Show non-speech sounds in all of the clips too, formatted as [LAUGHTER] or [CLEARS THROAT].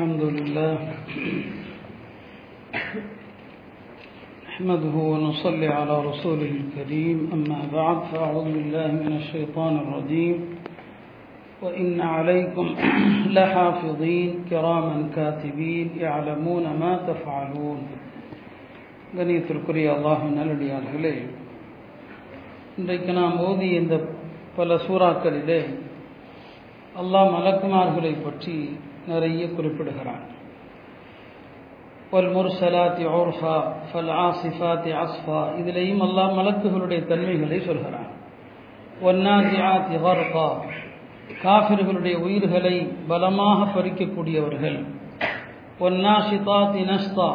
الحمد لله نحمده ونصلي على رسوله الكريم أما بعد فأعوذ بالله من الشيطان الرجيم وإن عليكم [CLEARS THROAT] لحافظين كراما كاتبين يعلمون ما تفعلون கணியத்திற்குரிய அல்லாஹின் நல்லடியார்களே இன்றைக்கு நாம் ஓதிய இந்த பல சூறாக்களிலே அல்லாஹ் மலக்குமார்களை பற்றி நிறைய குறிப்பிடுகிறான் வல்முர்சலாத்தி ஓர்ஃபா ஃபல் ஆசிஃபாத்தி அஸ்ஃபா இதிலேயும் அல்லா மலக்குகளுடைய தன்மைகளை சொல்கிறான். ஒன்னாஜியாத்தி ஹர்ஃபா காஃபிர்களுடைய உயிர்களை பலமாக பறிக்கக்கூடியவர்கள். ஒன்னாஷிதாத்தி நஸ்தா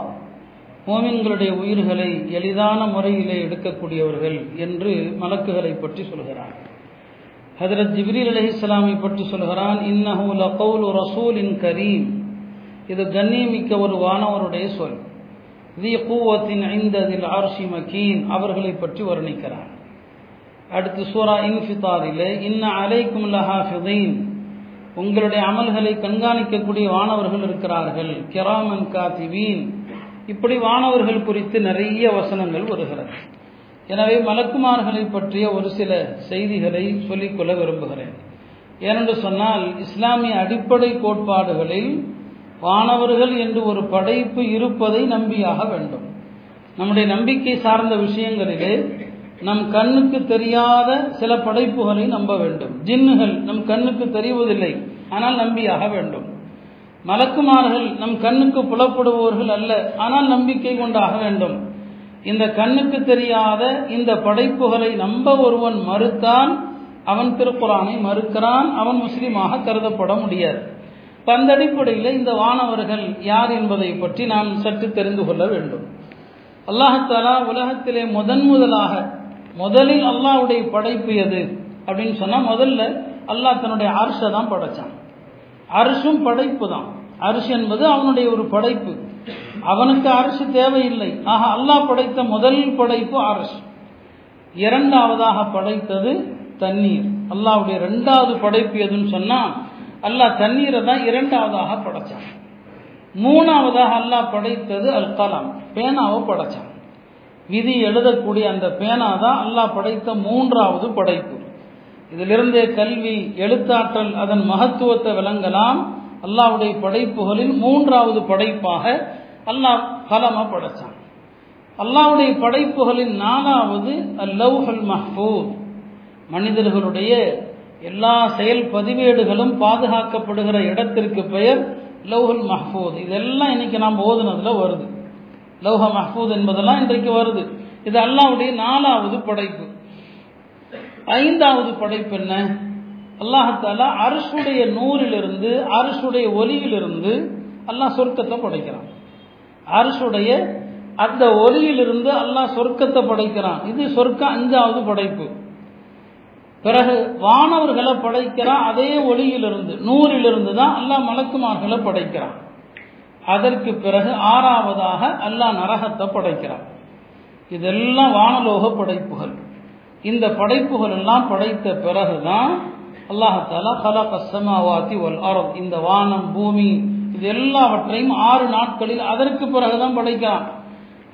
மோமின்களுடைய உயிர்களை எளிதான முறையிலே எடுக்கக்கூடியவர்கள் என்று மலக்குகளை பற்றி சொல்கிறான். ஹதரத் ஜிப்ரீல் அலி இஸ்லாமை பற்றி சொல்கிறான் இன்னஹு லகவுல் ரசூலின் கரீம். இது கண்ணியமிக்க ஒரு வானவருடைய சொல். தி கூவத்தின் ஐந்ததில் ஆர்ஷி மக்கீன் அவர்களை பற்றி வர்ணிக்கிறான் அடுத்து சூரா இன்ஃபிதாரிலே இன்ன அலைக்கும் லஹாஃபிதீன். உங்களுடைய அமல்களை கண்காணிக்கக்கூடிய வானவர்கள் இருக்கிறார்கள். கிராமன் காத்திவீன் இப்படி வானவர்கள் குறித்து நிறைய வசனங்கள் வருகிறது. எனவே மலக்குமார்களை பற்றிய ஒரு சில செய்திகளை சொல்லிக்கொள்ள விரும்புகிறேன். ஏனென்று சொன்னால் இஸ்லாமிய அடிப்படை கோட்பாடுகளில் வானவர்கள் என்று ஒரு படைப்பு இருப்பதை நம்பியாக வேண்டும். நம்முடைய நம்பிக்கை சார்ந்த விஷயங்களிலே நம் கண்ணுக்கு தெரியாத சில படைப்புகளை நம்ப வேண்டும். ஜின்னுகள் நம் கண்ணுக்கு தெரிவதில்லை ஆனால் நம்பியாக வேண்டும். மலக்குமார்கள் நம் கண்ணுக்கு புலப்படுபவர்கள் அல்ல ஆனால் நம்பிக்கை கொண்டாக வேண்டும். இந்த கண்ணுக்கு தெரியாத இந்த படைப்புகளை நம்ப ஒருவன் மறுத்தான் அவன் திருக்குறானை மறுக்கிறான் அவன் முஸ்லீமாக கருதப்பட முடியாது. அந்த அடிப்படையில் இந்த வானவர்கள் யார் என்பதை பற்றி நாம் சற்று தெரிந்து கொள்ள வேண்டும். அல்லாஹாலா உலகத்திலே முதன் முதலாக முதலில் அல்லாஹுடைய படைப்பு எது அப்படின்னு சொன்னால் முதல்ல அல்லாஹ் தன்னுடைய அரசை தான் படைச்சான். அரசும் படைப்பு தான். அரிசி என்பது அவனுடைய ஒரு படைப்பு. அவனுக்கு அரசு தேவையில்லை. ஆக அல்லாஹ் படைத்த முதல் படைப்பு அரசு. இரண்டாவதாக படைத்தது தண்ணீர். அல்லாவுடைய ரெண்டாவது படைப்பு எதுன்னு சொன்னா அல்லாஹ் தண்ணீரை தான் இரண்டாவதாக படைச்சான். மூணாவதாக அல்லாஹ் படைத்தது அல் கலாம் பேனாவை படைச்சான். விதி எழுதக்கூடிய அந்த பேனா தான் அல்லாஹ் படைத்த மூன்றாவது படைப்பு. இதிலிருந்தே கல்வி எழுத்தாற்றல் அதன் மகத்துவத்தை விளங்கலாம். அல்லாவுடைய படைப்புகளில் மூன்றாவது படைப்பாக அல்லாஹ் கலமா படைச்சான். அல்லாவுடைய படைப்புகளின் நாலாவது அல்லவுஹல் மஹ்பூத் மனிதர்களுடைய எல்லா செயல் பதிவேடுகளும் பாதுகாக்கப்படுகிற இடத்திற்கு பெயர் லௌஹல் மஹ்பூத் இதெல்லாம் இன்னைக்கு நாம் ஓதுனதுல வருது. லௌஹ மஹ்பூத் என்பதெல்லாம் இன்றைக்கு வருது. இது அல்லாவுடைய நாலாவது படைப்பு. ஐந்தாவது படைப்பு என்ன? அல்லாஹாலா அரசுடைய நூறிலிருந்து அரசுடைய ஒலியிலிருந்து அல்லாஹ் சொர்க்கத்தை படைக்கிறான். அரசுடைய அந்த ஒலியிலிருந்து அல்லாஹ் சொர்க்கத்தை படைக்கிறான். இது சொர்க்கம் அஞ்சாவது படைப்பு. பிறகு வானவர்களை படைக்கிறான் அதே ஒளியிலிருந்து நூறிலிருந்து தான் அல்லாஹ் மலக்குமார்களை படைக்கிறான். அதற்கு பிறகு ஆறாவதாக அல்லாஹ் நரகத்தை படைக்கிறான். இதெல்லாம் வானலோக படைப்புகள். இந்த படைப்புகள் எல்லாம் படைத்த பிறகுதான் அல்லாஹாலா கலக சமாவாத்தி ஒல் அறம் இந்த வானம் பூமி இது எல்லாவற்றையும் ஆறு நாட்களில் அதற்கு பிறகுதான் படைக்கிறான்.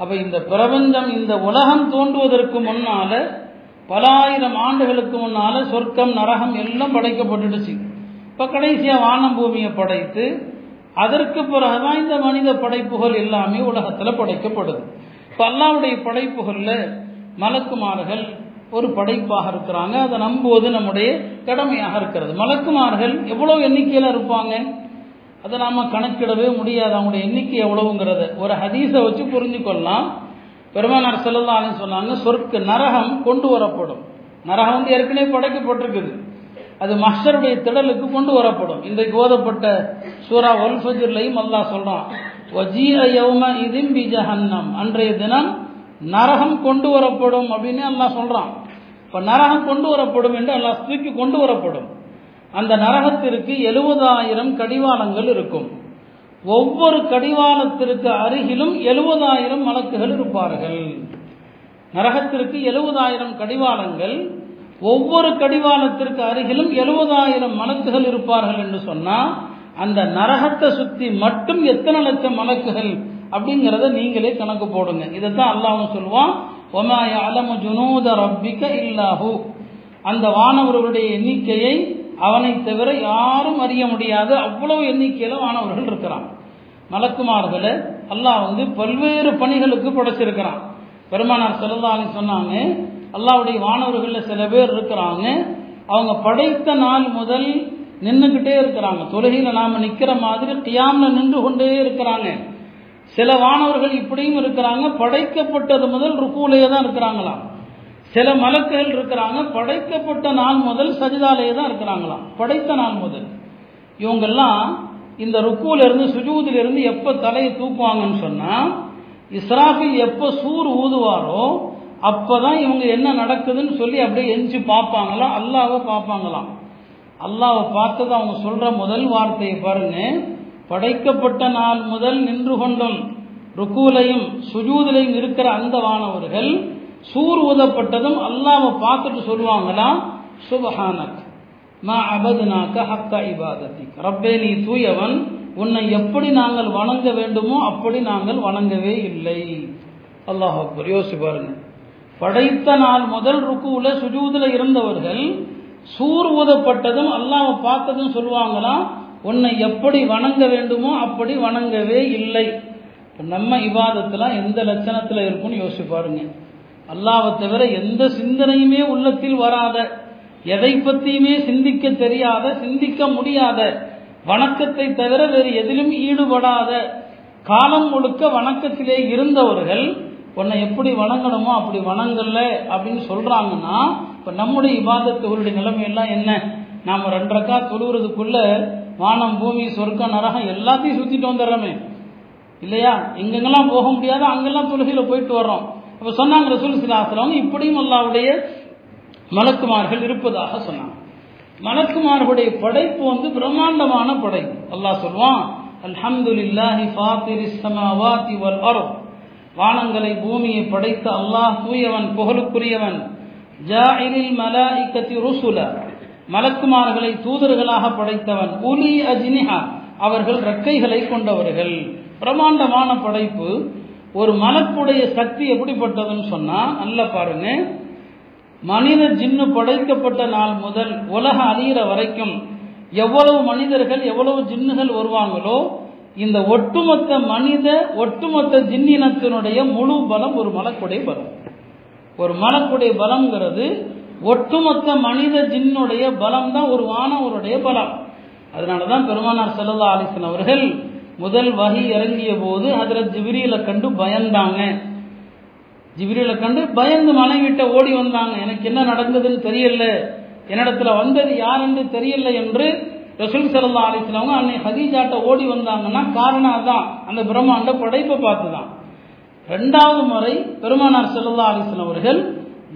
அப்ப இந்த பிரபஞ்சம் இந்த உலகம் தோன்றுவதற்கு முன்னால பல ஆயிரம் ஆண்டுகளுக்கு முன்னால சொர்க்கம் நரகம் எல்லாம் படைக்கப்பட்டுடுச்சு. இப்ப கடைசியா வானம் பூமியை படைத்து அதற்கு பிறகுதான் இந்த மனித படைப்புகள் எல்லாமே உலகத்துல படைக்கப்படுது. இப்ப அல்லாவுடைய படைப்புகள்ல மலக்குமார்கள் ஒரு படைப்பாக இருக்கிறாங்க. அதை நம்புவது நம்முடைய கடமையாக இருக்கிறது. மலக்குமார்கள் எவ்வளவு எண்ணிக்கையில் இருப்பாங்க? அதை நாம் கணக்கிடவே முடியாது. அவங்களுடைய எண்ணிக்கை எவ்வளவுங்கிறத. ஒரு ஹதீஸை வச்சு புரிஞ்சு கொள்ளலாம் பெருமானார் செல்லலான்னு சொன்னாங்க சொர்க்க நரகம் கொண்டு வரப்படும். நரகம் வந்து ஏற்கனவே படைக்கப்பட்டிருக்குது. அது மஷருடைய திடலுக்கு கொண்டு வரப்படும். இன்றைக்கு ஓதப்பட்ட சூரா ஒல்ஃபஜர்லையும் அல்லாஹ் சொல்றான் அன்றைய தினம் நரகம் கொண்டு வரப்படும் அப்படின்னு அல்லாஹ் சொல்றான். இப்ப நரகம் கொண்டு வரப்படும் என்று அல்லாஹ் தூக்கி கொண்டு வரப்படும். அந்த நரகத்திற்கு எழுபதாயிரம் கடிவாளங்கள் இருக்கும். ஒவ்வொரு கடிவாளத்திற்கு அருகிலும் எழுபதாயிரம் மலக்குகள் இருப்பார்கள். நரகத்திற்கு எழுபதாயிரம் கடிவாளங்கள் ஒவ்வொரு கடிவாளத்திற்கு அருகிலும் எழுபதாயிரம் மலக்குகள் இருப்பார்கள் என்று சொன்னால் அந்த நரகத்தை சுத்தி மட்டும் எத்தனை லட்சம் மலக்குகள் அப்படிங்கிறத நீங்களே கணக்கு போடுங்க. இதைத்தான் அல்லாவும் சொல்லுவான் ஒமா அலமு ஜுனூத ரப்பிக்க இல்லாஹு அந்த வானவர்களுடைய எண்ணிக்கையை அவனை தவிர யாரும் அறிய முடியாது. அவ்வளவு எண்ணிக்கையில வானவர்கள் இருக்கிறான். மலக்குமார்களை அல்லாஹ் வந்து பல்வேறு பணிகளுக்கு படைச்சிருக்கிறான். பெருமானார் செல்லல்லான்னு சொன்னாங்க அல்லாவுடைய வானவர்களில் சில பேர் இருக்கிறாங்க. அவங்க படைத்த நாள் முதல் நின்றுக்கிட்டே இருக்கிறாங்க. தொழுகையில் நாம் நிற்கிற மாதிரி கியாமில் நின்று கொண்டே இருக்கிறாங்க. சில வானவர்கள் இப்படியும் இருக்கிறாங்க படைக்கப்பட்டது முதல் ருக்கூலையே தான் இருக்கிறாங்களாம். சில மலக்குகள் இருக்கிறாங்க படைக்கப்பட்ட நாள் முதல் சஜிதாலேயே தான் இருக்கிறாங்களாம். படைத்த நாள் முதல். இவங்கெல்லாம் இந்த ருக்கூல சுஜூதிலிருந்து எப்போ இருந்து தலையை தூக்குவாங்கன்னு சொன்னால் இஸ்ராஃபில் எப்போ சூர் ஊதுவாரோ அப்பதான் இவங்க என்ன நடக்குதுன்னு சொல்லி அப்படியே எஞ்சி பார்ப்பாங்களாம். அல்லாவை பார்ப்பாங்களாம். அல்லாவை பார்த்தது அவங்க சொல்கிற முதல் வார்த்தையை பாருங்க. படைக்கப்பட்ட நாள் முதல் நின்று கொண்டும் ருக்கூலையும் சுஜூதிலையும் இருக்கிற அந்த வானவர்கள் சூர் ஊதப்பட்டதும் அல்லாவை பார்த்துட்டு சொல்லுவாங்களாம் சுபஹானக் மா அபதுனாக்க ஹக்கா இபாதத்திக். ரப்பே நீ தூயவன் உன்னை எப்படி நாங்கள் வணங்க வேண்டுமோ அப்படி நாங்கள் வணங்கவே இல்லை. அல்லாஹ் அக்பர். யோசி பாருங்க. படைத்த நாள் முதல் ருக்குல சுஜூதில் இருந்தவர்கள் சூர் ஊதப்பட்டதும் அல்லாவை பார்த்ததும் சொல்லுவாங்களாம் உன்னை எப்படி வணங்க வேண்டுமோ அப்படி வணங்கவே இல்லை. நம்ம இவாதத்துல எந்த லட்சணத்துல இருக்கும்னு யோசிச்சு பாருங்க. அல்லாவை தவிர எந்த சிந்தனையுமே உள்ளத்தில் வராத எதை பற்றியுமே சிந்திக்க தெரியாத சிந்திக்க முடியாத வணக்கத்தை தவிர வேறு எதிலும் ஈடுபடாத காலம் முழுக்க வணக்கத்திலே இருந்தவர்கள் உன்னை எப்படி வணங்கணுமோ அப்படி வணங்கல அப்படின்னு சொல்றாங்கன்னா இப்ப நம்முடைய இபாதத்துகளுடைய நிலைமையெல்லாம் என்ன? நாம ரெண்டரைக்கா தொழுகிறதுக்குள்ள வானம் பூமி சொர்க்கம் நரகம் எல்லாத்தையும் சுற்றிட்டு வந்துடுறோமே. இல்லையா? எங்கெங்கெல்லாம் போக முடியாதோ அங்கெல்லாம் தொழுகையில் போயிட்டு வர்றோம். அப்ப சொன்னாங்க ரசூல் சிலாசலம் இப்படியும் அல்லாவுடைய மலக்குமார்கள் இருப்பதாக சொன்னாங்க. மலக்குமார்களுடைய படைப்பு வந்து பிரம்மாண்டமான படைப்பு. அல்லாஹ் சொல்வான் அல்ஹம்துலில்லாஹி ஃபாத்திரி ஸமாவாதி வல் அர்த். வானங்களை பூமியை படைத்த அல்லாஹ் தூயவன் புகழுக்குரியவன். ஜாயிலில் மலாயிக்கத்தி ருசுல. மலக்குமார்களை தூதர்களாக படைத்தவன் உலி அஜினிஹா அவர்கள் ரெக்கைகளை கொண்டவர்கள். பிரம்மாண்டமான படைப்பு. ஒரு மலக்குடைய சக்தி எப்படிப்பட்டதுன்னு சொன்னா நல்லா பாருங்க மனித ஜின்னு படைக்கப்பட்ட நாள் முதல் உலக அழியிற வரைக்கும் எவ்வளவு மனிதர்கள் எவ்வளவு ஜின்னுகள் வருவாங்களோ இந்த ஒட்டுமொத்த மனித ஒட்டுமொத்த ஜின்னினத்தினுடைய முழு பலம் ஒரு மலக்குடைய பலம். ஒரு மலக்குடைய பலம்ங்கிறது ஒட்டுமொத்த மனித ஜின்னுடைய பலம் தான் ஒரு வானவருடைய பலம். அதனால தான் பெருமானார் செல்லல்லா அலிசன் அவர்கள் முதல் வகை இறங்கிய போது அதில் ஜிபிரியில கண்டு பயந்தாங்க. ஜிபிரியில கண்டு பயந்து மனைவிட்ட ஓடி வந்தாங்க. எனக்கு என்ன நடந்ததுன்னு தெரியல. என்னிடத்துல வந்தது யார் என்று தெரியல என்று ரசூல் சல்லா அலிஸ்லாமங்க அன்னை ஹதீஜாட்ட ஓடி வந்தாங்கன்னா காரணம் அதான் அந்த பிரம்மாண்ட படைப்பை பார்த்து தான் ரெண்டாவது முறை பெருமானார் செல்லல்லா அலிஸ்லாம் அவர்கள்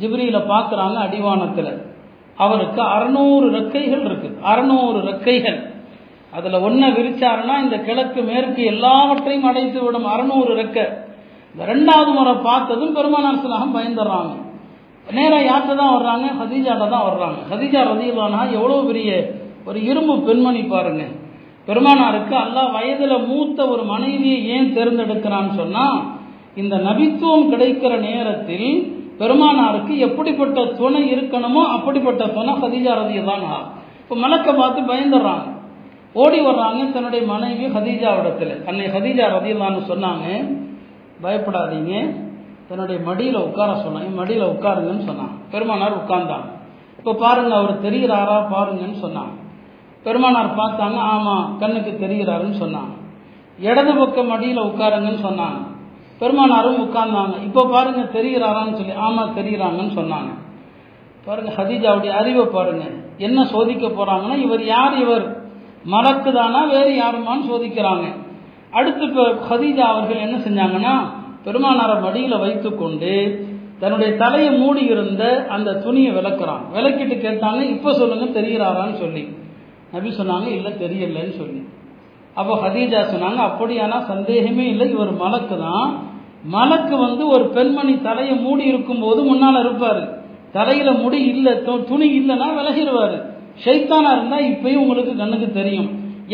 ஜிப்ரியில பார்க்குறாங்க அடிவானத்தில். அவருக்கு அறுநூறு ரெக்கைகள் இருக்கு. அறுநூறு ரெக்கைகள். அதில் ஒன்றை விரிச்சாருன்னா இந்த கிழக்கு மேற்கு எல்லாவற்றையும் அடைத்து விடும் அறுநூறு ரெக்கை. இந்த ரெண்டாவது முறை பார்த்ததும் பெருமானார் சிலகம் பயந்துடுறாங்க. நேராக யார்கிட்ட தான் வர்றாங்க? ஹதீஜாட்ட தான் வர்றாங்க. ஹதீஜா ரதீலானா எவ்வளோ பெரிய ஒரு இரும்பு பெண்மணி பாருங்க. பெருமானாருக்கு அல்லாஹ் வயதுல மூத்த ஒரு மனைவியை ஏன் தேர்ந்தெடுக்கிறான்னு சொன்னா இந்த நபித்துவம் கிடைக்கிற நேரத்தில் பெருமானாருக்கு எப்படிப்பட்ட துணை இருக்கணுமோ அப்படிப்பட்ட துணை ஹதீஜா ரதியதான் இப்போ மலக்கை பார்த்து பயந்துடுறாங்க. ஓடி வர்றாங்க தன்னுடைய மனைவி ஹதீஜாவிடத்தில். அன்னை ஹதீஜா ரதியல்லான்னு சொன்னாங்க பயப்படாதீங்க. தன்னுடைய மடியில் உட்கார சொன்னாங்க. மடியில் உட்காருங்கன்னு சொன்னாங்க. பெருமானார் உட்கார்ந்தாங்க. இப்போ பாருங்க அவர் தெரிகிறாரா பாருங்கன்னு சொன்னாங்க. பெருமானார் பார்த்தாங்க ஆமாம் கண்ணுக்கு தெரிகிறாருன்னு சொன்னாங்க. இடது பக்கம் மடியில் உட்காருங்கன்னு சொன்னாங்க. பெருமானாரும் உட்கார்ந்தாங்க. இப்போ பாருங்க தெரிகிறாரான்னு சொல்லி ஆமாம் தெரிகிறாங்கன்னு சொன்னாங்க. பாருங்க ஹதீஜாவுடைய அறிவை பாருங்க. என்ன சோதிக்க போறாங்கன்னா இவர் யார் இவர் மலக்கு தானா வேறு யாருமான்னு சோதிக்கிறாங்க. அடுத்து இப்போ ஹதீஜா அவர்கள் என்ன செஞ்சாங்கன்னா பெருமானாரை மடியில் வைத்துக்கொண்டு தன்னுடைய தலையை மூடி இருந்த அந்த துணியை விளக்குறான் விளக்கிட்டு கேட்டாங்க இப்போ சொல்லுங்க தெரிகிறாரான்னு சொல்லி. நபி சொன்னாங்க இல்லை தெரியலன்னு சொல்லி. அப்போ ஹதீஜா சொன்னாங்க அப்படியானா சந்தேகமே இல்லை இவர் மலக்கு தான். மலக்கு வந்து ஒரு பெண்மணி தலையை மூடி இருக்கும்போது முன்னால் இருப்பார். தலையில் முடி இல்லை துணி இல்லைன்னா விலகிடுவார் ஷைத்தானா இருந்தால் இப்பயும் உங்களுக்கு கண்ணுக்கு தெரியும்.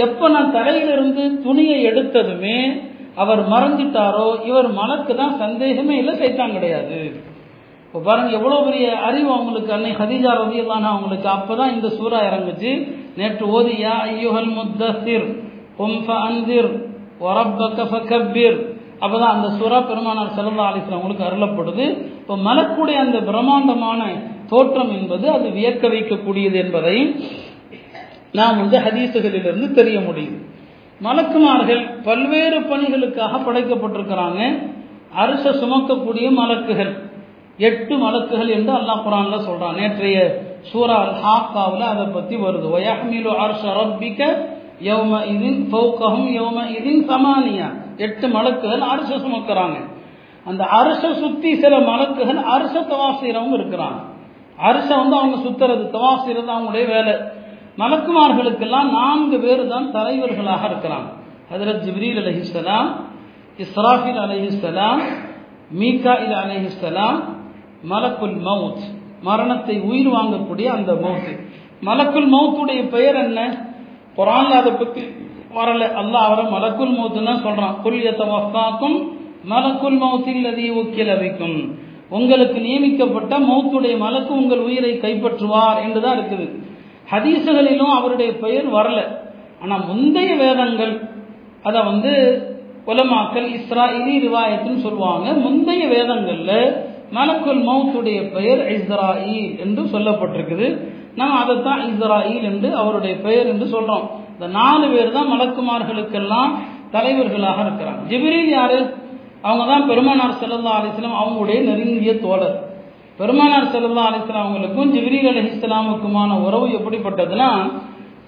எப்போ நான் தலையிலிருந்து துணியை எடுத்ததுமே அவர் மறைஞ்சிட்டாரோ இவர் மலக்கு தான் சந்தேகமே இல்லை சைத்தான் கிடையாது. இப்போ பாருங்க எவ்வளோ பெரிய அறிவு அவங்களுக்கு அன்னை ஹதீஜா ரதியல்லான அவங்களுக்கு. அப்பதான் இந்த சூறா இறங்குச்சு. நேற்று ஓதியா ஐயோஹல் முத்தசிர் கும் ஃபஅன்திர் வரப்பக ஃபகப்பிர். அப்பதான் அந்த சூறா பெருமானார் செல்லா அலிஸ்லாம் அவங்களுக்கு அருளப்படுது. இப்போ மலக்குடைய அந்த பிரம்மாண்டமான தோற்றம் என்பது அது வியக்க வைக்கக்கூடியது என்பதை நாம் வந்து ஹதீசுகளிலிருந்து தெரிய முடியும் மலக்குமார்கள் பல்வேறு பணிகளுக்காக படைக்கப்பட்டிருக்கிறாங்க. அரச சுமக்கக்கூடிய மலக்குகள். எட்டு மலக்குகள் என்று அல்லாஹ் குரான்ல சொல்றான். நேற்றைய சூரா அல் ஹாக்காவில் அதை பத்தி வருது. வயஹ்மிலு அர்ஷ ரப்பிக்க யௌம இதின் ஃபௌகஹும் யோம இதின் சமானியா. எட்டு மலக்குகள் அரச சுமக்கிறாங்க. அந்த அரச சுத்தி சில மலக்குகள் அரச தவாசிரவும் இருக்கிறாங்க. அரச வந்து அவங்க சுத்துறது தவாசிறது அவங்களுடைய வேலை. மலக்குமார்களுக்கெல்லாம் நான்கு பேர் தான் தலைவர்களாக இருக்கிறாங்க. ஹதரத் ஜிப்ரீல் அலஹிஸ்லாம் இஸ்ராஃபில் அலஹிஸ்லாம் மீகா இல் அலஹிஸ்லாம் மலக்குல் மவுத். மரணத்தை உயிர் வாங்கக்கூடிய அந்த மவுத் மலக்குல் மவுத்துடைய பெயர் என்ன? குரான்ல அதை பத்தி வரல. அல்லாஹ் அவரை மலக்குல் மௌத்துன்னு தான் சொல்றான் குல்யத்தவஃபாக்கும் மலக்குல் மௌத்தில் அதி ஊக்கில் வைக்கும் உங்களுக்கு நியமிக்கப்பட்ட மௌத்துடைய மலக்கு உங்கள் உயிரை கைப்பற்றுவார் என்றுதான் இருக்குது. ஹதீசுகளிலும் அவருடைய பெயர் வரல. ஆனா முந்தைய வேதங்கள் அதை வந்து உலமாக்கல் இஸ்ராயிலி ரிவாயத்துன்னு சொல்லுவாங்க. முந்தைய வேதங்கள்ல மலக்குல் மௌத்துடைய பெயர் இஸ்ராயில் என்று சொல்லப்பட்டிருக்குது. நம்ம அதைத்தான் இஸ்ராயில் என்று அவருடைய பெயர் என்று சொல்றோம். இந்த நாலு பேர் தான் மலக்குமார்களுக்கெல்லாம் தலைவர்களாக இருக்கிறாங்க. ஜிபிரில் யாரு? அவங்க தான் பெருமானார் செல்லல்லா அலிஸ்லாம் அவங்களுடைய நெருங்கிய தோழர். பெருமானார் செல்லல்லா அலிஸ்லாம் அவங்களுக்கும் ஜிப்ரீல் அலி இஸ்லாமுக்குமான உறவு எப்படிப்பட்டதுன்னா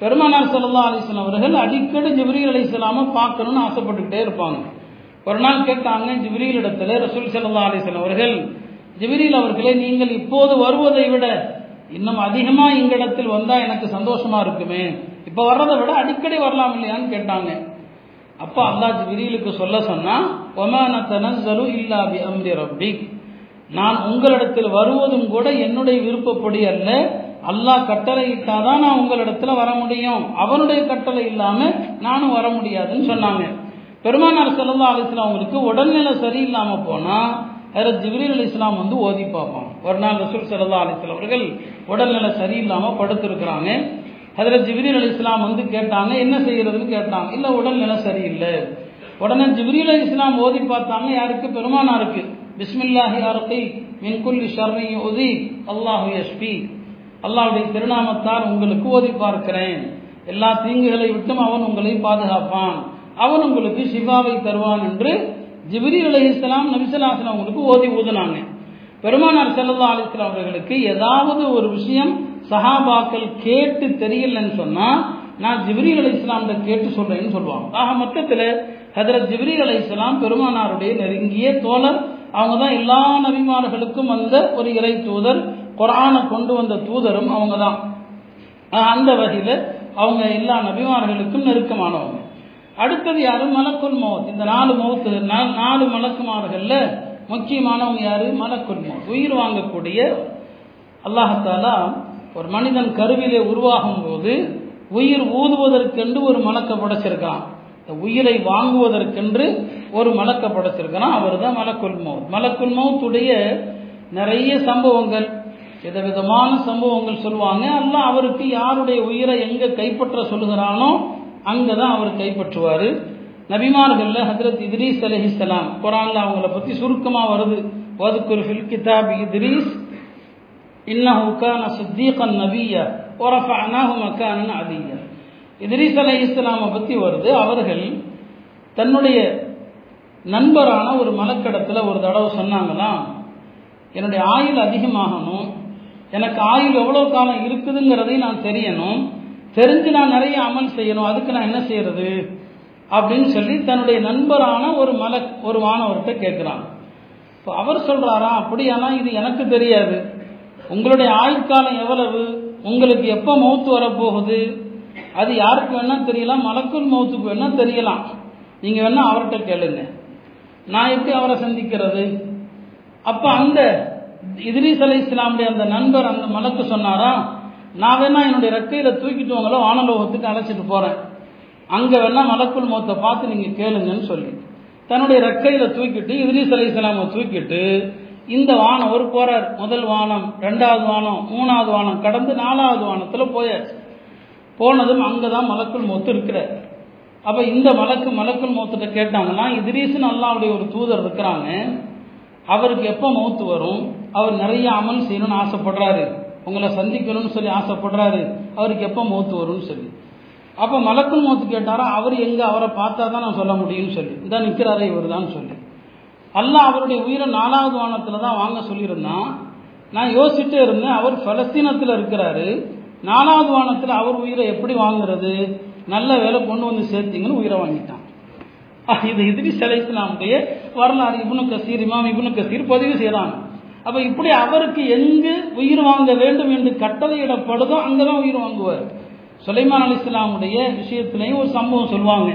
பெருமானார் செல்லல்லா அலிஸ்லாம் அவர்கள் அடிக்கடி ஜிப்ரீல் அலி இஸ்லாமை பார்க்கணும்னு ஆசைப்பட்டுக்கிட்டே இருப்பாங்க. ஒரு நாள் கேட்டாங்க ஜிப்ரீல் இடத்துல ரசூல் செல்லல்லா அலிஸ்லாம் அவர்கள் ஜிபிரீல் அவர்களே நீங்கள் இப்போது வருவதை விட இன்னும் அதிகமா எங்களிடத்தில் வந்தா எனக்கு சந்தோஷமா இருக்குமே. இப்ப வர்றதை விட அடிக்கடி வரலாம் இல்லையான்னு கேட்டாங்க. அப்ப அல்லாஹ் ஜிப்ரீலுக்கு சொல்ல சொன்னால் ஒமான தனஸ்ஸலு இல்லா பி அம்ரி நான் உங்களிடத்தில் வருவதும் கூட என்னுடைய விருப்பப்படி அல்ல. அல்லாஹ் கட்டளை இட்டாதான் நான் உங்களிடத்துல வர முடியும். அவனுடைய கட்டளை இல்லாம நானும் வர முடியாதுன்னு சொன்னாங்க. பெருமானார் செல்லா அலிஸ்லாம் அவங்களுக்கு உடல்நிலை சரியில்லாம போனா ஹரத் ஜிப்ரீல் அலி இஸ்லாம் வந்து ஓதி பார்ப்பான் ஒரு நாள் ரசூல் சல்லா அலிஸ்லாம் அவர்கள் உடல்நிலை சரியில்லாமல் படுத்திருக்கிறாங்க. ஹதரத் ஜிப்ரீல் அலி இஸ்லாம் வந்து கேட்டாங்க என்ன செய்யறதுன்னு? கேட்டாங்க. இல்லை உடல்நிலை சரியில்லை. உடனே ஜிப்ரீல் அலி இஸ்லாம் ஓதி பார்த்தாங்க யாருக்கு? பெருமானாருக்கு. பிஸ்மில்லாஹி அர்கி மின் குல்லி ஷர்ரி உதி அல்லாஹு எஸ்பி அல்லாஹுடைய திருநாமத்தால் உங்களுக்கு ஓதி பார்க்கிறேன். எல்லா தீங்குகளை விட்டும் அவன் உங்களை பாதுகாப்பான். அவன் உங்களுக்கு சிவாவை தருவான் என்று ஜிபிரி அலி இஸ்லாம் நபிசல்லாஸ்லாம் அவங்களுக்கு ஓதி ஊதுனாங்க. பெருமானார் செல்லல்லா அலிஸ்லாம் அவர்களுக்கு ஏதாவது ஒரு விஷயம் சஹாபாக்கள் கேட்டு தெரியலன்னு சொன்னால் நான் ஜிப்ரி அலி இஸ்லாம்கிட்ட கேட்டு சொல்கிறேன்னு சொல்லுவாங்க. ஆக மொத்தத்தில் ஹதரத் ஜிப்ரி அலி இஸ்லாம் பெருமானாருடைய நெருங்கிய தோழர் அவங்க தான் எல்லா நபிமார்களுக்கும் வந்த ஒரு இறை தூதர் குரானை கொண்டு வந்த தூதரும் அவங்க தான் அந்த வகையில் அவங்க எல்லா நபிமார்களுக்கும் நெருக்கமானவங்க. அடுத்தது யாரு? மலக்குல் மௌத் இந்த நாலு மௌத்து நாலு மலக்குமார்கள்ல முக்கியமானவங்க யாரு? மலக்குல் மௌத் உயிர் வாங்கக்கூடிய அல்லாஹாலா ஒரு மனிதன் கருவிலே உருவாகும் போது உயிர் ஊதுவதற்கென்று ஒரு மலக்க படைச்சிருக்கான். இந்த உயிரை வாங்குவதற்கென்று ஒரு மலக்க படைச்சிருக்கிறான் அவர் தான் மலக்குல் மௌத் மலக்குல் மௌத்துடைய நிறைய சம்பவங்கள் விதவிதமான சம்பவங்கள் சொல்லுவாங்க. அல்ல அவருக்கு யாருடைய உயிரை எங்க கைப்பற்ற சொல்லுகிறானோ அங்கே தான் அவர் கைப்பற்றுவார். நபிமார்களில் ஹதரத் இத்ரீஸ் அலஹிஸ்லாம் குரானில் அவங்கள பற்றி சுருக்கமாக வருது. வதுக்குர் ஃபில் கிதாப் இத்ரீஸ் இன்னஹு கான சித்தீகன் நபிய ஒரஃபஅனாஹு மக்கானன் அலியா. இத்ரீஸ் அலை இஸ்லாமை பற்றி வருது. அவர்கள் தன்னுடைய நண்பரான ஒரு மலக்கடத்தில் ஒரு தடவை சொன்னாங்களாம் என்னுடைய ஆயுள் அதிகமாகணும் எனக்கு ஆயுள் எவ்வளோ காலம் இருக்குதுங்கிறதையும் நான் தெரியணும் தெரிஞ்சு நான் நிறைய அமல் செய்யணும் அதுக்கு நான் என்ன செய்யறது? அப்படின்னு சொல்லி தன்னுடைய நண்பரான ஒரு மல ஒரு மாணவர்கிட்ட கேட்குறான். இப்போ அவர் சொல்றாரா? அப்படியானா இது எனக்கு தெரியாது. உங்களுடைய ஆயுட்காலம் எவ்வளவு? உங்களுக்கு எப்போ மௌத்து வரப்போகுது? அது யாருக்கு வேணா தெரியலாம் மலக்குள் மௌத்துக்கு வேணா தெரியலாம். நீங்கள் வேணா அவர்கிட்ட கேளுங்க. நான் எப்படி அவரை சந்திக்கிறது? அப்போ அந்த இதிரீஸ் அலை இஸ்லாமுடைய அந்த நண்பர் அந்த மலக்கு சொன்னாரா? நான் வேணா என்னுடைய ரெக்கையில தூக்கிட்டு உங்களை வானலோகத்துக்கு அழைச்சிட்டு போறேன். அங்கே வேணால் மலக்குள் மௌத்தை பார்த்து நீங்கள் கேளுங்கன்னு சொல்லி தன்னுடைய ரெக்கையில தூக்கிட்டு இதிரீஸ் அலி இஸ்லாம தூக்கிட்டு இந்த வானம் ஒரு போறார். முதல் வானம் ரெண்டாவது வானம் மூணாவது வானம் கடந்து நாலாவது வானத்துல போயாச்சு. போனதும் அங்கே தான் மலக்குள் மௌத்து இருக்கிறார். அப்போ இந்த மலக்கு மலக்குள் மௌத்துட்ட கேட்டாங்கன்னா இதிரீஸ்னு அல்லாவுடைய ஒரு தூதர் இருக்கிறாங்க. அவருக்கு எப்போ மௌத்து வரும்? அவர் நிறைய அமல் செய்யணும்னு ஆசைப்படுறாரு. உங்களை சந்திக்கணும்னு சொல்லி ஆசைப்படுறாரு. அவருக்கு எப்போ மூத்து வரும்னு சொல்லி. அப்போ மலக்கும் மூத்து கேட்டாரா அவர் எங்கே அவரை பார்த்தா தான் நான் சொல்ல முடியும்னு சொல்லி. இந்த நிற்கிறாரே இவர் தான் சொல்லி. அல்லாஹ் அவருடைய உயிரை நாலாவது வானத்தில் தான் வாங்க சொல்லியிருந்தான். நான் யோசிச்சுட்டே இருந்தேன் அவர் பலஸ்தீனத்தில் இருக்கிறாரு. நாலாவது வானத்தில் அவர் உயிரை எப்படி வாங்குறது? நல்ல வேலை கொண்டு வந்து சேர்த்திங்கன்னு உயிரை வாங்கிட்டான். இது இதிரி சலைஸ்லாமுடைய வரலாறு. இபுனு கசீர் இமாம் இபுனு கசீர் பதிவு செய்கிறாங்க அப்போ இப்படி அவருக்கு எங்கு உயிர் வாங்க வேண்டும் என்று கட்டளையிடப்படுதோ அங்கே தான் உயிர் வாங்குவார். சுலைமான் அலி இஸ்லாமுடைய விஷயத்திலையும் ஒரு சம்பவம் சொல்லுவாங்க.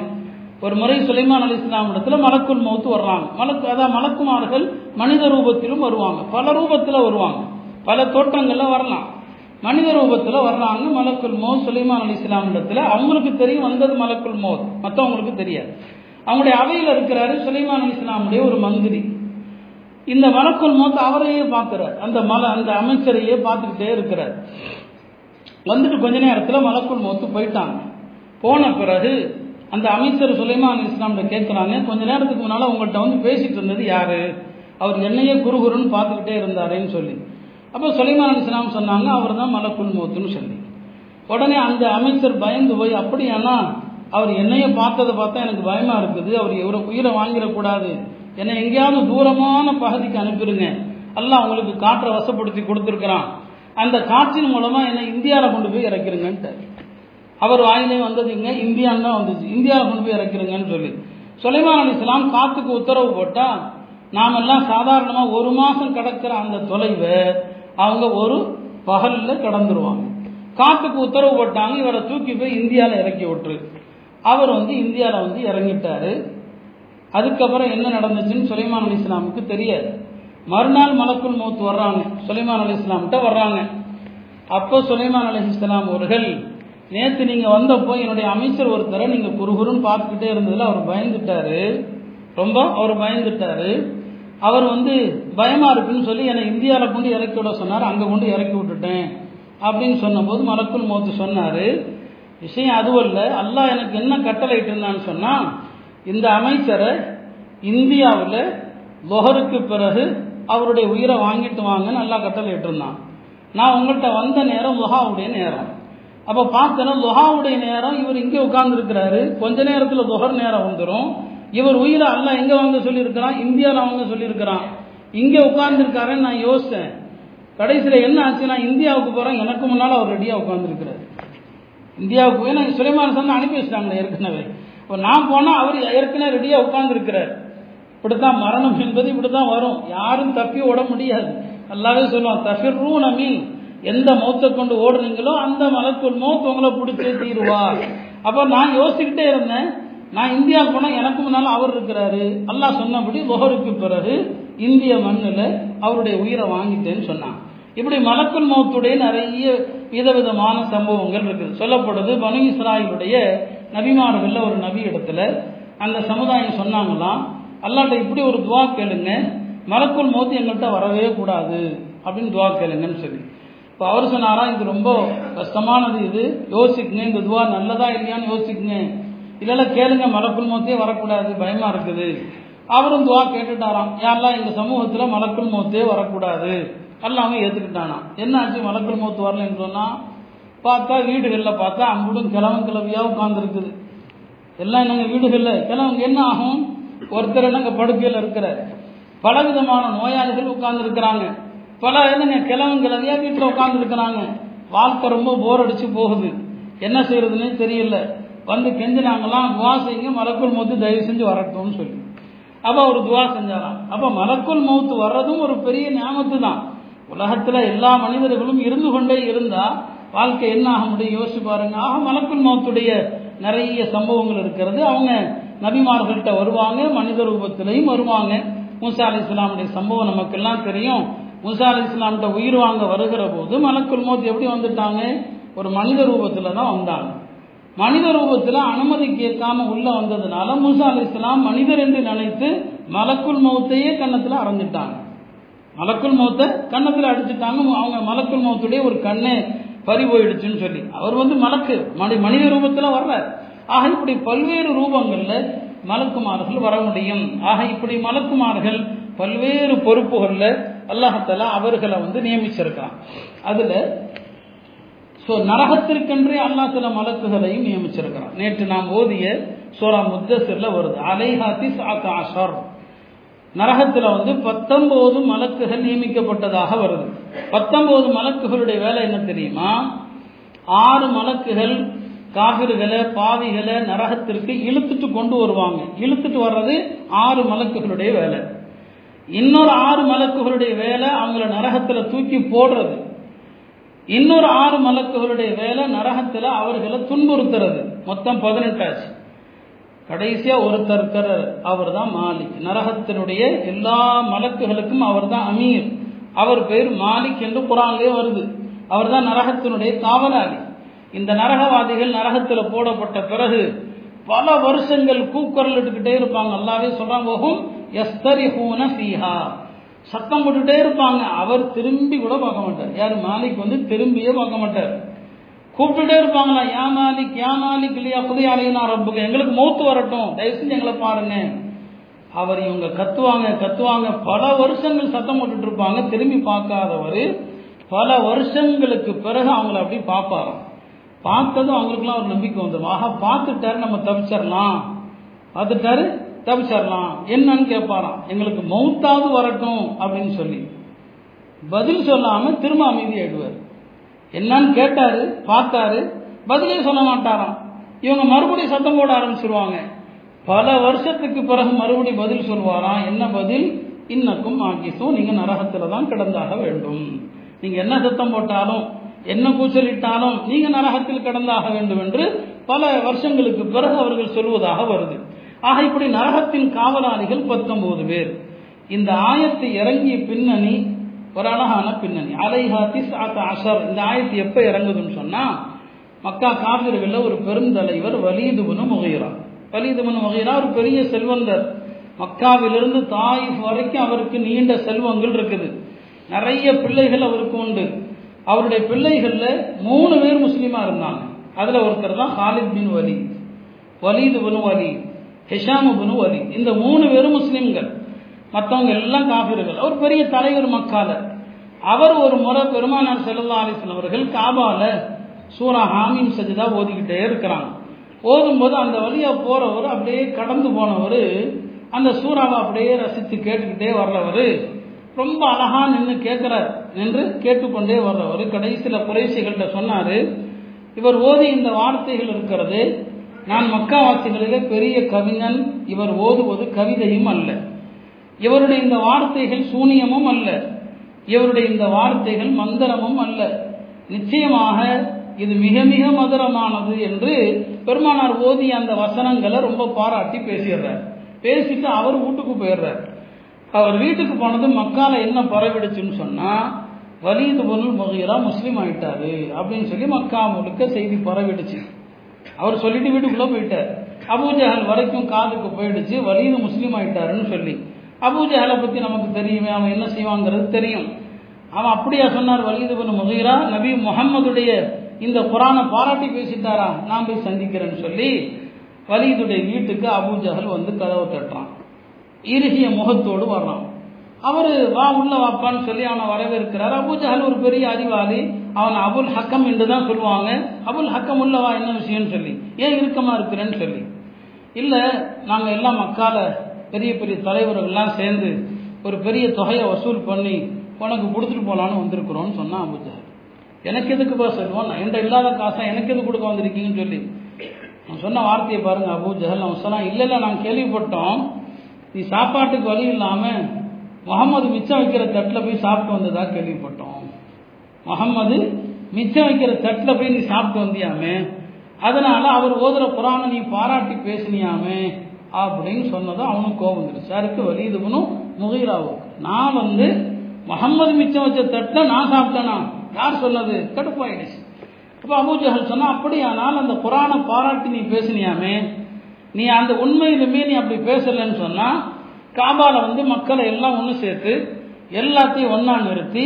ஒரு முறை சுலைமான் அலி இஸ்லாமிடத்துல மலக்குள் மௌத்து வர்றாங்க. மலக்கு அதான் மலக்குமார்கள் மனித ரூபத்திலும் வருவாங்க. பல ரூபத்தில் வருவாங்க. பல தோற்றங்களில் வரலாம். மனித ரூபத்தில் வர்றாங்க மலக்குள் மோத் சுலைமான் அலி இஸ்லாம் இடத்துல அவங்களுக்கு தெரியும் வந்தது மலக்குள் மோத் மற்றவங்களுக்கு தெரியாது. அவங்களுடைய அவையில் இருக்கிறாரு சுலைமான் அலி இஸ்லாமுடைய ஒரு மந்திரி. இந்த மலக்குள் மௌத் அவரையே பார்க்கிறார். அந்த மல அந்த அமைச்சரையே பார்த்துக்கிட்டே இருக்கிறார். வந்துட்டு கொஞ்ச நேரத்தில் மலக்குள் மௌத்து போயிட்டாங்க. போன பிறகு அந்த அமைச்சர் சுலைமான் இஸ்லாம்கிட்ட கேட்குறாங்க கொஞ்ச நேரத்துக்கு முன்னால் உங்கள்கிட்ட வந்து பேசிட்டு இருந்தது யாரு? அவர் என்னையே குருகுருன்னு பார்த்துக்கிட்டே இருந்தாரேன்னு சொல்லி. அப்போ சுலைமான் இஸ்லாம் சொன்னாங்க அவர் தான் மலக்குள் மௌத்துன்னு சொல்லி. உடனே அந்த அமைச்சர் பயந்து போய் அப்படியானா அவர் என்னையே பார்த்ததை பார்த்தா எனக்கு பயமாக இருக்குது. அவர் இவரை உயிரை வாங்கிடக்கூடாது. என்னை எங்கேயாவது தூரமான பகுதிக்கு அனுப்பிடுங்க. எல்லாம் உங்களுக்கு காற்றை வசப்படுத்தி கொடுத்துருக்குறான். அந்த காற்றின் மூலமாக என்னை இந்தியாவில் கொண்டு போய் இறக்கிருங்கன்ட்டு அவர் வாயிலே வந்தது இந்தியான்னு தான் வந்துச்சு. இந்தியாவில் கொண்டு போய் இறக்கிருங்கன்னு சொல்லி. சுலைமான் அலி இஸ்லாம் காற்றுக்கு உத்தரவு போட்டால் நாமெல்லாம் சாதாரணமாக ஒரு மாதம் கிடக்கிற அந்த தொலைவை அவங்க ஒரு பகலில் கடந்துருவாங்க. காற்றுக்கு உத்தரவு போட்டாங்க இவரை தூக்கி போய் இந்தியாவில் இறக்கி விட்டுரு. அவர் வந்து இந்தியாவில் வந்து இறங்கிட்டாரு. அதுக்கப்புறம் என்ன நடந்துச்சுன்னு சுலைமான் அலி இஸ்லாமுக்கு தெரியாது. மறுநாள் மலக்குள் மூத்து வர்றாங்க. சுலைமான் அலி இஸ்லாம்கிட்ட வர்றாங்க. அப்போ சுலைமான் அலி இஸ்லாம் அவர்கள் நேற்று நீங்கள் வந்தப்போ என்னுடைய அமைச்சர் ஒருத்தரை நீங்கள் குறுகுறுன்னு பார்த்துக்கிட்டே இருந்ததில் அவர் பயந்துட்டாரு. ரொம்ப அவர் பயந்துட்டாரு. அவர் வந்து பயமாக இருக்குன்னு சொல்லி என்னை இந்தியாவில் கொண்டு இறக்கி விட சொன்னார். அங்கே கொண்டு இறக்கி விட்டுட்டேன். அப்படின்னு சொன்னபோது மலக்குள் மூத்து சொன்னார். விஷயம் அதுவல்ல. அல்லாஹ் எனக்கு என்ன கட்டளை இருந்தான்னு சொன்னால் இந்த அமைச்சரை இந்தியாவில் லொஹருக்கு பிறகு அவருடைய உயிரை வாங்கிட்டு வாங்கன்னு நல்லா கட்டளை இருந்தான் நான் உங்கள்கிட்ட வந்த நேரம் லொஹாவுடைய நேரம். அப்போ பார்த்தேன்னா லொஹாவுடைய நேரம் இவர் இங்கே உட்கார்ந்துருக்கிறாரு. கொஞ்ச நேரத்தில் லொஹர் நேரம் வந்துடும் இவர் உயிரை அல்ல எங்கே வாங்க சொல்லியிருக்கிறான்? இந்தியாவில் வாங்க சொல்லியிருக்கிறான். இங்கே உட்கார்ந்துருக்காருன்னு நான் யோசித்தேன் கடைசியில் என்ன ஆச்சுன்னா இந்தியாவுக்கு போகிறேன் எனக்கு முன்னால் அவர் ரெடியாக உட்காந்துருக்கிறார் இந்தியாவுக்கு போய் நான் சுலைமான் சார் அனுப்பி வச்சிட்டாங்களே ஏற்கனவே. இப்போ நான் போனால் அவர் ஏற்கனவே ரெடியாக உட்காந்துருக்கிறார் இப்படித்தான் மரணம் என்பது இப்படித்தான் வரும். யாரும் தப்பி ஓட முடியாது. நல்லாவே சொல்லுவான் தஃபிர்ரூ நமீன் எந்த மௌத்தை கொண்டு ஓடுனீங்களோ அந்த மலக்குள் மௌத் உங்களை பிடிச்சே தீருவா அப்போ நான் யோசிச்சுக்கிட்டே இருந்தேன். நான் இந்தியா போனால் எனக்கு முன்னால் அவர் இருக்கிறாரு. அல்லாஹ் சொன்னபடி லொஹருக்கு பிறகு இந்திய மண்ணில் அவருடைய உயிரை வாங்கிட்டேன்னு சொன்னான். இப்படி மலக்குள் மௌத்துடைய நிறைய விதவிதமான சம்பவங்கள் இருக்குது. சொல்லப்படுது பனு இஸ்ராயிலுடைய நபிமார்களில் ஒரு நபி இடத்துல அந்த சமுதாயம் சொன்னாங்களாம் அல்லாட்ட இப்படி ஒரு துவா கேளுங்க மலக்குள் மோத்து எங்கள்கிட்ட வரவே கூடாது அப்படின்னு துவா கேளுங்கன்னு சொல்லி. இப்போ அவர் சொன்னாரா இது ரொம்ப கஷ்டமானது இது யோசிக்குங்க இந்த துவா நல்லதா இல்லையான்னு யோசிக்குங்க. இல்லைல்ல கேளுங்க மலக்குள் மோத்தே வரக்கூடாது பயமா இருக்குது. அவரும் துவா கேட்டுட்டாராம் யாரெல்லாம் எங்கள் சமூகத்தில் மலக்குள் மோத்தே வரக்கூடாது? எல்லாமே ஏற்றுக்கிட்டானாம் என்ன ஆச்சு மலக்குள் மோத்து வரலன்னு சொன்னால் பார்த்தா வீடுகளில் பார்த்தா அம்புடும் கிழவன் கிழவியாக உட்காந்துருக்குது எல்லாம் என்னங்க வீடுகளில்? கிழவங்க என்ன ஆகும்? ஒருத்தர் என்னங்க படுக்கையில் இருக்கிறார். பல விதமான நோயாளிகள் உட்கார்ந்துருக்கிறாங்க. பல என்னங்க கிழவன் கிழவியா வீட்டில் உட்காந்துருக்கிறாங்க வாழ்க்கை ரொம்ப போர் அடித்து போகுது. என்ன செய்யறதுன்னு தெரியல. வந்து கெஞ்சினாங்களாம் துவா செய்யுங்க மலக்குள் மௌத்து தயவு செஞ்சு வரட்டும்னு சொல்லி. அப்போ ஒரு துவா செஞ்சாராம். அப்போ மலக்குள் மௌத்து வர்றதும் ஒரு பெரிய ஞாபகத்து தான் உலகத்தில் எல்லா மனிதர்களும் இருந்து கொண்டே இருந்தால் வாழ்க்கை என்ன ஆக முடியும்? யோசிச்சு பாருங்க. ஆக மலக்குள் மௌத்துடைய நிறைய சம்பவங்கள் இருக்கிறது. அவங்க நபிமார்கள்ட்ட வருவாங்க மனித ரூபத்திலையும் வருவாங்க. மூசா அலி இஸ்லாமுடைய சம்பவம் நமக்கெல்லாம் தெரியும். மூசா அலி இஸ்லாம்கிட்ட உயிர் வாங்க வருகிற போது மலக்குள் மௌத் எப்படி வந்துட்டாங்க? ஒரு மனித ரூபத்தில் தான் வந்தாங்க. மனித ரூபத்தில் அனுமதி கேட்காம உள்ள வந்ததுனால மூசா அலி இஸ்லாம் மனிதர் என்று நினைத்து மலக்குள் மௌத்தையே கன்னத்தில் அறந்துட்டாங்க. மலக்குள் மௌத்தை கன்னத்தில் அடிச்சுட்டாங்க. அவங்க மலக்குள் மௌத்துடைய ஒரு கண்ணை பறி போயிடுச்சுன்னு சொல்லி. அவர் வந்து மலக்கு. மனி மனித ரூபத்தில் வர்றார். ஆக இப்படி பல்வேறு ரூபங்களில் மலக்குமார்கள் வர முடியும். ஆக இப்படி மலக்குமார்கள் பல்வேறு பொறுப்புகளில் அல்லாஹத்தில் அவர்களை வந்து நியமிச்சிருக்கிறான். அதில் ஸோ நரகத்திற்கென்றே அல்லா சில மலக்குகளையும் நியமிச்சிருக்கிறான். நேற்று நாம் ஓதிய சோரா முத்தசிரில் வருது. அலைஹாத்தி ஆஷர் நரகத்தில் வந்து பத்தொன்பது மலக்குகள் நியமிக்கப்பட்டதாக வருது. பத்தொன்பது மலக்குகளுடைய வேலை என்ன தெரியுமா? ஆறு மலக்குகள் காவிர்களை பாவிகளை நரகத்திற்கு இழுத்துட்டு கொண்டு வருவாங்க. இழுத்துட்டு வர்றது ஆறு மலக்குகளுடைய வேலை. இன்னொரு ஆறு மலக்குகளுடைய வேலை அவங்கள நரகத்தில் தூக்கி போடுறது. இன்னொரு ஆறு மலக்குகளுடைய வேலை நரகத்தில் அவர்களை துன்புறுத்துறது. மொத்தம் பதினெட்டாச்சு கடைசியா ஒருத்தர் இருக்கிறார் அவர் தான் மாலிக். நரகத்தினுடைய எல்லா மலக்குகளுக்கும் அவர் தான் அமீர். அவர் பேர் மாலிக் என்று குரான்லேயே வருது. அவர் தான் நரகத்தினுடைய காவலாளி. இந்த நரகவாதிகள் நரகத்தில் போடப்பட்ட பிறகு பல வருஷங்கள் கூக்குரல் எடுத்துக்கிட்டே இருப்பாங்க. அல்லாவே சொல்றாங்க எஸ்தரிஹூன சீஹா சத்தம் போட்டுட்டே இருப்பாங்க. அவர் திரும்பி கூட பார்க்க மாட்டார். யார்? மாலிக் வந்து திரும்பியே பார்க்க மாட்டார். கூப்பிட்டுட்டே இருப்பாங்களா யா மாலிக் யா மாலிக் இல்லையா புதிய அலையினா ரப்புக்கு. எங்களுக்கு மௌத்து வரட்டும் தயவு செஞ்சு எங்களை பாருங்க. அவர் இவங்க கத்துவாங்க கத்துவாங்க. பல வருஷங்கள் சத்தம் போட்டுட்டு இருப்பாங்க திரும்பி பார்க்காதவர். பல வருஷங்களுக்கு பிறகு அவங்கள அப்படி பார்ப்பாராம். பார்த்ததும் அவங்களுக்குலாம் ஒரு நம்பிக்கை வந்துடும் ஆஹா பார்த்துட்டாரு நம்ம தவிச்சிடலாம் பார்த்துட்டாரு தவிச்சிடலாம் என்னன்னு கேட்பாராம். எங்களுக்கு மௌத்தாவது வரட்டும் அப்படின்னு சொல்லி. பதில் சொல்லாம திரும்ப அமைதி ஆயிடுவார் என்னன்னு கேட்டாரு பார்த்தாரு பதிலே சொல்ல மாட்டாராம். இவங்க மறுபடியும் சத்தம் போட ஆரம்பிச்சிருவாங்க. பல வருஷத்துக்கு பிறகு மறுபடி பதில் சொல்வாராம். என்ன பதில்? இன்னக்கும் ஆக்கிசும் நீங்க நரகத்துல தான் கிடந்தாக வேண்டும். நீங்க என்ன சத்தம் போட்டாலும் என்ன கூச்சலிட்டாலும் நீங்க நரகத்தில் கிடந்தாக வேண்டும் என்று பல வருஷங்களுக்கு பிறகு அவர்கள் சொல்வதாக வருது. ஆக இப்படி நரகத்தின் காவலாளிகள் பத்தொன்பது பேர். இந்த ஆயத்தை இறங்கிய பின்னணி ஒரு அழகான பின்னணி. அலைஹாத்தி அசர் இந்த ஆயத்து எப்ப இறங்குதுன்னு சொன்னா மக்கா காவிர்கள்ல ஒரு பெருந்தலைவர் வலீதுபுனு முகைரா. வலீதுபுனு முகைரா ஒரு பெரிய செல்வந்தர். மக்காவிலிருந்து தாயிஃப் வரைக்கும் அவருக்கு நீண்ட செல்வங்கள் இருக்குது. நிறைய பிள்ளைகள் அவருக்கு உண்டு. அவருடைய பிள்ளைகளில் மூணு பேர் முஸ்லீமா இருந்தாங்க. அதுல ஒருத்தர் தான் ஹாலித் பின் வலி வலீது பனு வலி ஹிஷாமு பனு வலி இந்த மூணு பேரும் முஸ்லீம்கள். மற்றவங்க எல்லாம் காபிர்கள். அவர் பெரிய தலைவர் மக்கால. அவர் ஒரு முறை பெருமானார் செல்லல்லா அலிஸ்லாம் அவர்கள் காபால சூரா ஹாமீம் சஜிதா ஓதிக்கிட்டே இருக்கிறாங்க. ஓதும்போது அந்த வழியா போறவர் அப்படியே கடந்து போனவர் அந்த சூறாவை அப்படியே ரசித்து கேட்டுக்கிட்டே வர்றவர் ரொம்ப அழகா நின்று கேட்கிறார் நின்று கேட்டுக்கொண்டே வர்றவர். கடைசியில் குறைசிகள்கிட்ட சொன்னார் இவர் ஓதி இந்த வார்த்தைகள் இருக்கிறது நான் மக்காவாசிகளிலே பெரிய கவிஞன் இவர் ஓதுவது கவிதையும் அல்ல. இவருடைய இந்த வார்த்தைகள் சூனியமும் அல்ல. இவருடைய இந்த வார்த்தைகள் மந்திரமும் அல்ல. நிச்சயமாக இது மிக மிக மதுரமானது என்று பெருமானார் ஓதிய அந்த வசனங்களை ரொம்ப பாராட்டி பேசிடுறார். பேசிட்டு அவர் வீட்டுக்கு போயிடுறார். அவர் வீட்டுக்கு போனது மக்கால என்ன பரவிடுச்சுன்னு சொன்னா வலிது பொருள் முகையரா முஸ்லீம் ஆயிட்டாரு அப்படின்னு சொல்லி மக்கா முழுக்க செய்தி பரவிடுச்சு. அவர் சொல்லிட்டு வீட்டுக்குள்ள போயிட்டார். அபூஜஹல் வரைக்கும் காதுக்கு போயிடுச்சு. வலிது முஸ்லீம் ஆயிட்டாருன்னு சொல்லி. அபூஜஹலை பற்றி நமக்கு தெரியுமே அவன் என்ன செய்வாங்கிறது தெரியும். அவன் அப்படியா சொன்னார் வலீது முகீரா முகைரா நபி முகம்மதுடைய இந்த குரானை பாராட்டி பேசிட்டாரா? நான் போய் சந்திக்கிறேன்னு சொல்லி வலிதுடைய வீட்டுக்கு அபூஜஹல் வந்து கதவை தட்டுறான். இறுகிய முகத்தோடு வர்றான். அவர் வா உள்ள வாப்பான்னு சொல்லி அவனை வரவேற்கிறார். அபூஜஹல் ஒரு பெரிய அறிவாளி. அவன் அபுல் ஹக்கம் என்று தான் சொல்லுவாங்க. அபுல் ஹக்கம் உள்ளவா என்ன விஷயம்னு சொல்லி. ஏன் இறுக்கமாக இருக்கிறேன்னு சொல்லி. இல்லை நாங்கள் எல்லாம் மக்கால பெரிய பெரிய தலைவர்கள்லாம் சேர்ந்து ஒரு பெரிய தொகையை வசூல் பண்ணி உனக்கு கொடுத்துட்டு போகலான்னு வந்திருக்கிறோம்னு சொன்னான் அபூஜஹல் எனக்கு எதுக்கு செல்வம் என்கிட்ட இல்லாத காசை எனக்கு எது கொடுக்க வந்திருக்கீங்கன்னு சொல்லி. அவன் சொன்ன வார்த்தையை பாருங்க அபூ ஜஹல் அவன் சொன்னான் இல்லை இல்லை நாங்கள் கேள்விப்பட்டோம். நீ சாப்பாட்டுக்கு வழி இல்லாமல் முகமது மிச்சம் வைக்கிற தட்டில் போய் சாப்பிட்டு வந்ததா கேள்விப்பட்டோம். முகமது மிச்சம் வைக்கிற தட்டில் போய் நீ சாப்பிட்டு வந்தியாமே. அதனால அவர் ஓதுற குரானை நீ பாராட்டி பேசினியாமே. அப்படின்னு சொன்னதும் அவனுக்கு கோபம் வந்துடுச்சு யாருக்கு வலிதுபனும் முகீராவும் நான் வந்து முகம்மது மிச்சம் வச்ச தட்டை நான் சாப்பிட்டேனா? யார் சொன்னது? கடுப்பாயிடுச்சு. அப்போ அபூஜஹல் சொன்னா அப்படியானால் அந்த குரானை பாராட்டி நீ பேசினியாமே? நீ அந்த உண்மையிலுமே நீ அப்படி பேசலன்னு சொன்னா காபால வந்து மக்களை எல்லாம் ஒன்று சேர்த்து எல்லாத்தையும் ஒன்னா நிறுத்தி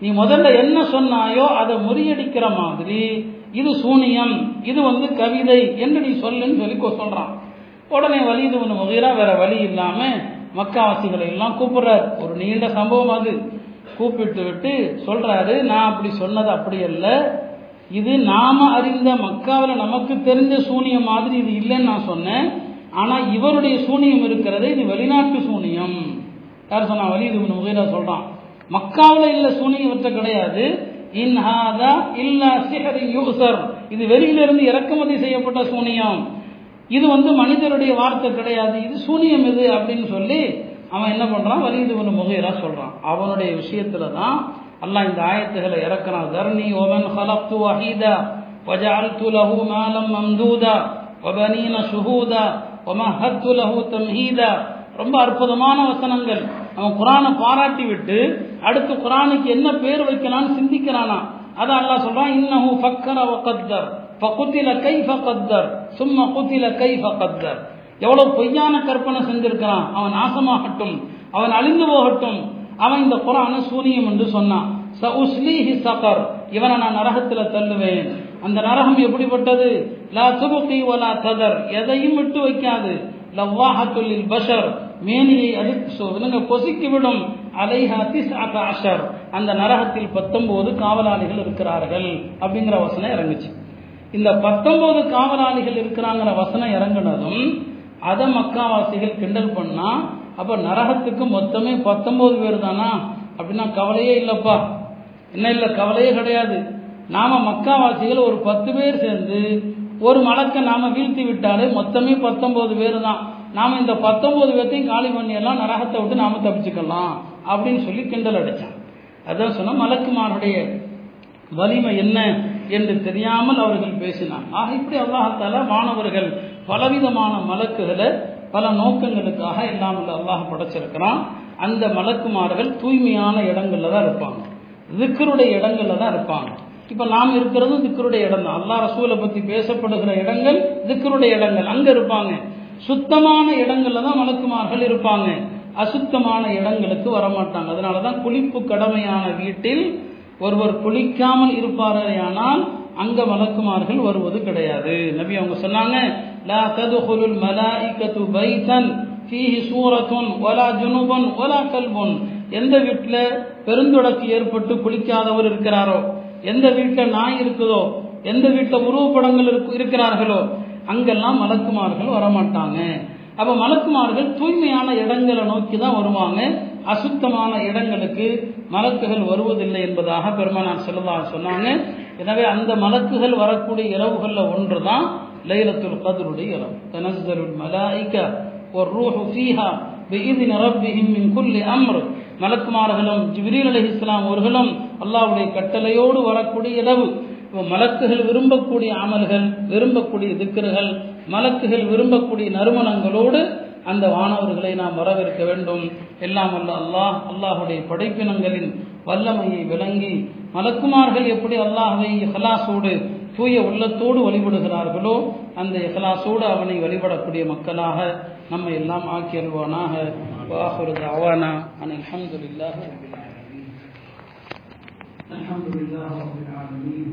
நீ முதல்ல என்ன சொன்னாயோ அதை முறியடிக்கிற மாதிரி இது சூனியம் இது வந்து கவிதை என்று நீ சொல்லுன்னு சொல்லி சொல்றான். உடனே வலிது ஒன்று முகீரா வேற வழி இல்லாமல் மக்காவாசிகளை எல்லாம் கூப்பிடுறார். ஒரு நீண்ட சம்பவம் அது. கூப்பிட்டு விட்டு சொல்றாரு நான் அப்படி சொன்னது அப்படி அல்ல. இது நாம அறிந்த மக்காவில் நமக்கு தெரிஞ்ச சூனியம் மாதிரி இது இல்லைன்னு நான் சொன்னேன். ஆனா இவருடைய சூனியம் இருக்கிறது இது வெளிநாட்டு சூனியம். யார் சொன்னா? வலிது முகீரா சொல்றான். மக்காவில் இல்லை சூனியம் இவற்றை கிடையாது. இன்ஹாதா இல்லா சிஹரி யூசர் இது வெளியிலிருந்து இறக்குமதி செய்யப்பட்ட சூனியம். இது வந்து மனிதருடைய வார்த்தை கிடையாது இது சூனியம் இது அப்படின்னு சொல்லி அவன் என்ன பண்றான் வலிது ஒன்று முகையரா சொல்றான் அவனுடைய விஷயத்துல தான் அல்லாஹ் இந்த ஆயத்துகளை இறக்குறான் தர்ணி ஒமன் ஹலப்து வஹீதா وجعلت له مالا ممدودا وبنين شهودا ومهدت له تمهيدا ரொம்ப அற்புதமான வசனங்கள் அவன் குரானை பாராட்டி விட்டு அடுத்து குரானுக்கு என்ன பேர் வைக்கலாம்னு சிந்திக்கிறானா அதான் அல்லாஹ் சொல்றான் இன்னஹு ஃபக்கர வகத்தர் ஃபகுத்தில கைஃப கத்தர் சும்மா குத்தில கைஃப கத்தர் எவ்வளவு பொய்யான கற்பனை செஞ்சிருக்கிறான். அவன் நாசமாகட்டும் அவன் அழிந்து போகட்டும். அவன் இந்த குரான சூனியம் என்று சொன்னான். ச உஸ்லீஹி சகர். இவனை நான் நரகத்தில் தள்ளுவேன். அந்த நரகம் எப்படிப்பட்டது? லா துபுகி ஒலா ததர். எதையும் விட்டு வைக்காது. லவ்வாஹத்துல்லில் பஷர். மேனியை அடித்து விலங்க பொசுக்கி விடும். அலைஹா திஸ் அஷர். அந்த நரகத்தில் பத்தொன்பது காவலாளிகள் இருக்கிறார்கள். அப்படிங்கிற வசனம் இறங்குச்சு. இந்த பத்தொன்பது காவலாளிகள் இருக்கிறாங்கிற வசனம் இறங்குனதும் அதை மக்காவாசிகள் கிண்டல் பண்ணா அப்ப நரகத்துக்கு மொத்தமே பத்தொன்பது பேர் தானா? அப்படின்னா கவலையே இல்லப்பா. என்ன இல்லை கவலையே கிடையாது. நாம மக்காவாசிகள் ஒரு பத்து பேர் சேர்ந்து ஒரு மலக்கை நாம வீழ்த்தி விட்டாலே மொத்தமே பத்தொன்பது பேர் தான். நாம இந்த பத்தொன்பது பேர்த்தையும் காலி பண்ணியெல்லாம் நரகத்தை விட்டு நாம தப்பிச்சுக்கலாம் அப்படின்னு சொல்லி கிண்டல் அடிச்சான். அதான் சொன்ன மலக்குமாருடைய வலிமை என்ன? என்று தெரியாமல் அவர்கள் பேசினான் ஆக இப்படி அல்லாஹால மாணவர்கள் பலவிதமான மலக்குகளை பல நோக்கங்களுக்காக இல்லாமல் அல்லாஹ் படைச்சிருக்கிறான். அந்த மலக்குமார்கள் தூய்மையான இடங்கள்ல தான் இருப்பாங்க. திக்கருடைய இடங்கள்ல தான் இருப்பாங்க. இப்ப நாம் இருக்கிறதும் திக்கருடைய இடம் தான். அல்லா ரசூலை பத்தி பேசப்படுகிற இடங்கள் திக்கருடைய இடங்கள். அங்க இருப்பாங்க. சுத்தமான இடங்கள்ல தான் மலக்குமார்கள் இருப்பாங்க. அசுத்தமான இடங்களுக்கு வரமாட்டாங்க. அதனாலதான் குளிப்பு கடமையான வீட்டில் ஒருவர் குளிக்காமல் இருப்பாரேயானால் அங்க மலக்குமார்கள் வருவது கிடையாது. நபி அவங்க சொன்னாங்க லா ததுகுலுல் மலாயிகத்து பைத்தன் ஃபீஹி சூரத்துன் வலா ஜுனுபன் வலா கல்புன். எந்த வீட்டில் பெருந்தொடக்கு ஏற்பட்டு குளிக்காதவர் இருக்கிறாரோ எந்த வீட்டில் நாய் இருக்குதோ எந்த வீட்டில் உருவப்படங்கள் இருக்கிறார்களோ அங்கெல்லாம் மலக்குமார்கள் வரமாட்டாங்க. அப்போ மலக்குமார்கள் தூய்மையான இடங்களை நோக்கி தான் வருவாங்க. அசுத்தமான இடங்களுக்கு மலக்குகள் வருவதில்லை என்பதாக பெருமானார் செல்லதா சொன்னாங்க. எனவே அந்த மலக்குகள் வரக்கூடிய இரவுகளில் ஒன்று தான் லைலத்துல் கதருடைய இரவு. தனசருள் மலாய்க்கா ஒரு ரூஹு ஃபீஹா بإذن ربهم من كل أمر மலக்குமார்களும் ஜிப்ரீல் அலி இஸ்லாம் அவர்களும் அல்லாவுடைய கட்டளையோடு வரக்கூடிய இரவு. மலக்குகள் விரும்பக்கூடிய அமல்கள் விரும்பக்கூடிய திக்கர்கள் மலக்குகள் விரும்பக்கூடிய நறுமணங்களோடு அந்த வானவர்களை நாம் வரவேற்க வேண்டும் எல்லாம் அல்ல அல்லாஹ் அல்லாஹுடைய படைப்பினங்களின் வல்லமையை விளங்கி மலக்குமார்கள் எப்படி அல்லாஹை ஹலாசோடு தூய உள்ளத்தோடு வழிபடுகிறார்களோ அந்த இஹலாசோடு அவனை வழிபடக்கூடிய மக்களாக நம்ம எல்லாம் ஆக்கி அல்வானாக வாஹுரு அவானா அன் அல்ஹம்துலில்லாஹி ரபில் ஆலமீன் الحمد لله رب العالمين